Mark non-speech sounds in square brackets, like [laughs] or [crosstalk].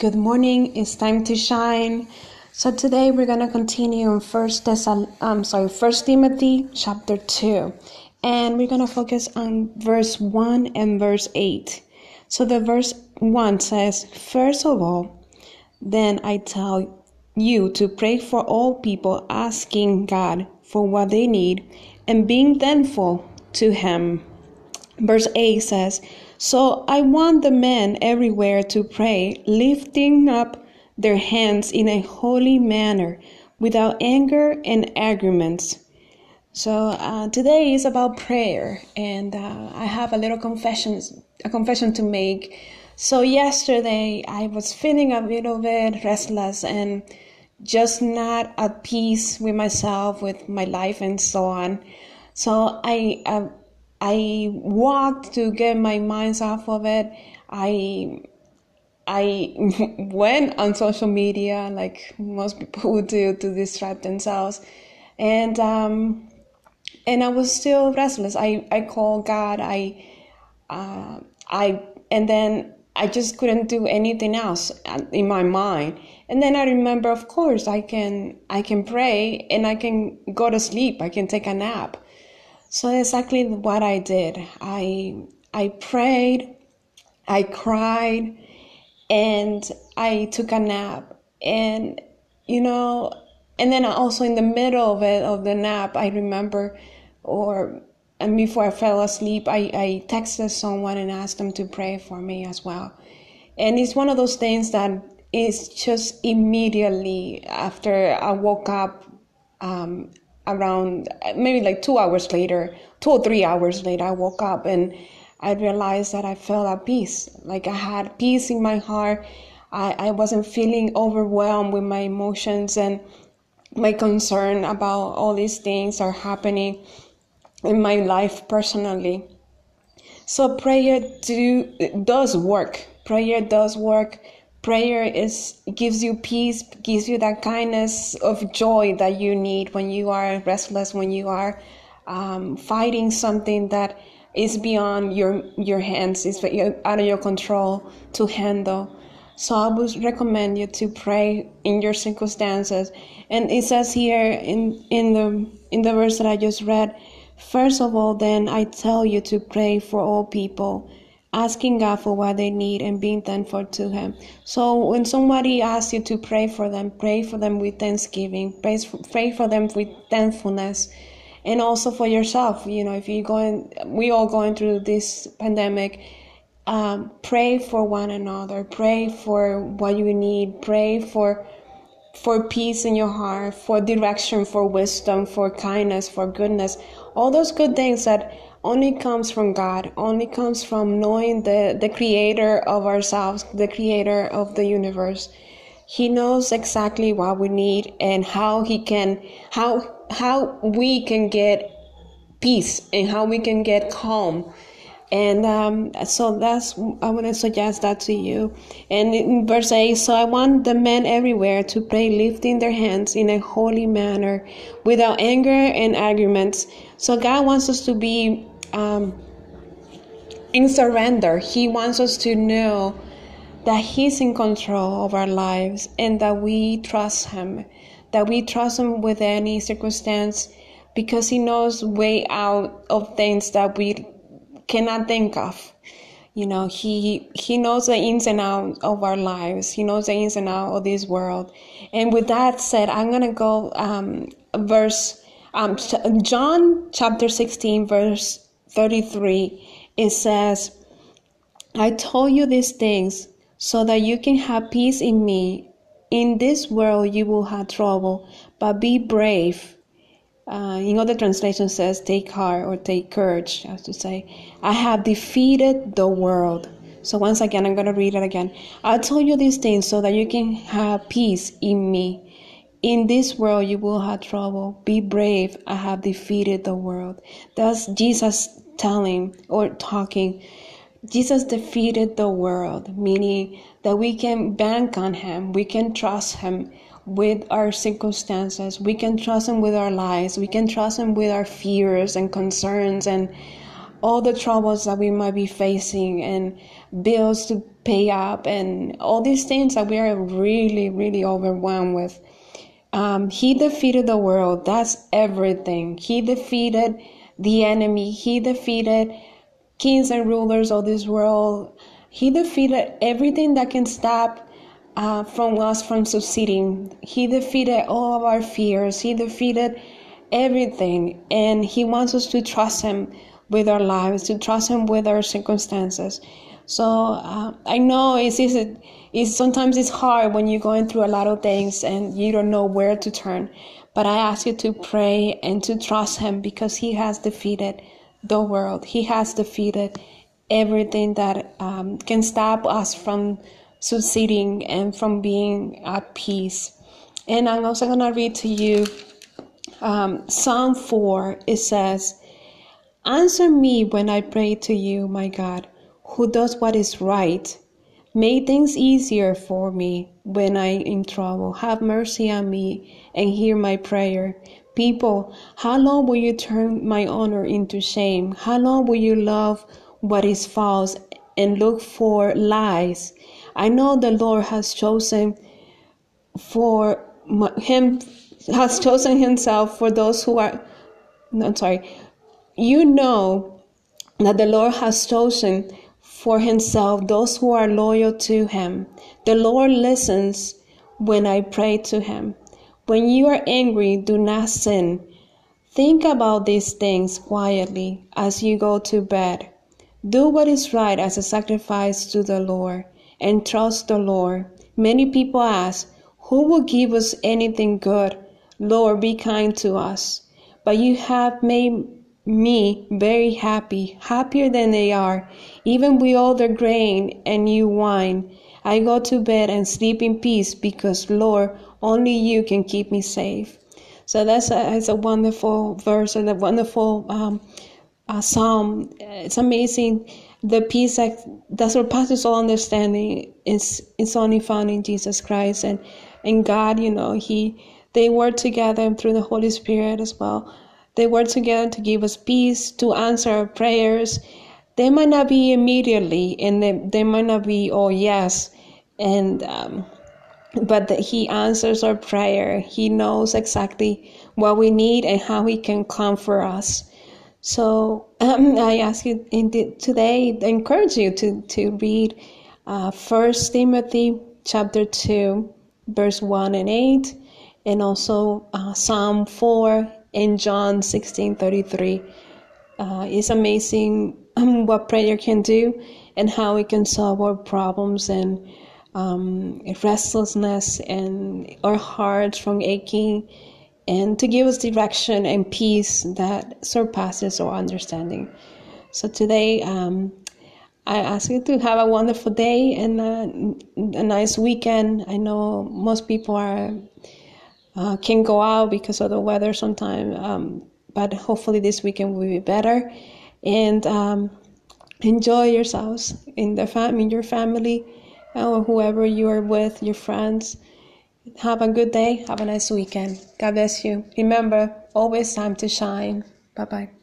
Good morning. It's time to shine. So today we're gonna continue on First Thessal- um, sorry, First Timothy chapter two, and we're gonna focus on verse one and verse eight. So the verse one says, First of all, then I tell you to pray for all people, asking God for what they need, and being thankful to Him. Verse 8 says, So I want the men everywhere to pray, lifting up their hands in a holy manner, without anger and arguments. So uh, today is about prayer, and uh, I have a little confession, a confession to make. So yesterday I was feeling a little bit restless and just not at peace with myself, with my life, and so on. So I uh, I walked to get my minds off of it. I I [laughs] went on social media like most people would [laughs] do to distract themselves, and um, and I was still restless. I I called God. I uh, I and then I just couldn't do anything else in my mind. And then I remember, of course, I can I can pray and I can go to sleep. I can take a nap. So exactly what I did. I I prayed, I cried, and I took a nap. And you know, and then also in the middle of it of the nap, I remember, or and before I fell asleep, I, I texted someone and asked them to pray for me as well. And it's one of those things that is just immediately after I woke up, um, around maybe like two hours later, two or three hours later, I woke up and I realized that I felt at peace. Like I had peace in my heart. I, I wasn't feeling overwhelmed with my emotions and my concern about all these things are happening in my life personally. So prayer do does work. Prayer does work prayer is gives you peace gives you that kindness of joy that you need when you are restless when you are um, fighting something that is beyond your your hands is out of your control to handle. So i would recommend you to pray in your circumstances. And it says here in in the in the verse that i just read first of all then i tell you to pray for all people asking God for what they need and being thankful to Him. So when somebody asks you to pray for them, pray for them with thanksgiving, pray for, pray for them with thankfulness, and also for yourself. You know, if you're going, we all going through this pandemic. Um, pray for one another. Pray for what you need. Pray for for peace in your heart, for direction, for wisdom, for kindness, for goodness. All those good things that only comes from God, only comes from knowing the, the creator of ourselves, the creator of the universe. He knows exactly what we need and how he can how how we can get peace and how we can get calm. And um, so that's I want to suggest that to you. And in verse 8, so I want the men everywhere to pray lifting their hands in a holy manner without anger and arguments. So God wants us to be um, in surrender. He wants us to know that He's in control of our lives and that we trust Him, that we trust Him with any circumstance because He knows way out of things that we cannot think of. You know, He He knows the ins and outs of our lives. He knows the ins and outs of this world. And with that said, I'm gonna go um, verse um, John chapter 16 verse 33, it says, I told you these things so that you can have peace in me. In this world you will have trouble, but be brave. Uh, in other translations says take heart or take courage, I have to say. I have defeated the world. So once again, I'm going to read it again. I told you these things so that you can have peace in me. In this world you will have trouble. Be brave. I have defeated the world. That's Jesus telling or talking. Jesus defeated the world, meaning that we can bank on Him, we can trust Him with our circumstances, we can trust Him with our lives, we can trust Him with our fears and concerns and all the troubles that we might be facing and bills to pay up and all these things that we are really, really overwhelmed with. Um, he defeated the world. That's everything. He defeated the enemy. He defeated kings and rulers of this world. He defeated everything that can stop uh, from us from succeeding. He defeated all of our fears. He defeated everything. And He wants us to trust Him with our lives, to trust Him with our circumstances. So uh, I know it's, it's, it's sometimes it's hard when you're going through a lot of things and you don't know where to turn. But I ask you to pray and to trust Him because He has defeated the world. He has defeated everything that um, can stop us from succeeding and from being at peace. And I'm also going to read to you um, Psalm 4. It says, Answer me when I pray to you, my God who does what is right. Make things easier for me when I'm in trouble. Have mercy on me and hear my prayer. People, how long will you turn my honor into shame? How long will you love what is false and look for lies? I know the Lord has chosen for him has chosen himself for those who are no, I'm sorry. You know that the Lord has chosen for himself those who are loyal to him. The Lord listens when I pray to him. When you are angry, do not sin. Think about these things quietly as you go to bed. Do what is right as a sacrifice to the Lord and trust the Lord. Many people ask, Who will give us anything good? Lord, be kind to us. But you have made me very happy, happier than they are, even with all their grain and new wine. I go to bed and sleep in peace because, Lord, only you can keep me safe. So that's a, a wonderful verse and a wonderful um, uh, psalm. It's amazing. The peace that, that surpasses all understanding is, is only found in Jesus Christ and, and God, you know, He they work together through the Holy Spirit as well. They work together to give us peace, to answer our prayers. They might not be immediately, and they, they might not be, oh, yes. And, um, but the, He answers our prayer. He knows exactly what we need and how He can comfort us. So um, [clears throat] I ask you the, today, I encourage you to, to read uh, Timothy chapter 2, verse 1 and 8, and also uh, Psalm 4 in John 16 33. Uh, it's amazing um, what prayer can do and how it can solve our problems and um, restlessness and our hearts from aching and to give us direction and peace that surpasses our understanding. So today, um, I ask you to have a wonderful day and a, a nice weekend. I know most people are uh, can go out because of the weather sometimes. Um, but hopefully this weekend will be better. And um, enjoy yourselves in the fam- in your family or whoever you are with, your friends. Have a good day. Have a nice weekend. God bless you. Remember, always time to shine. Bye bye.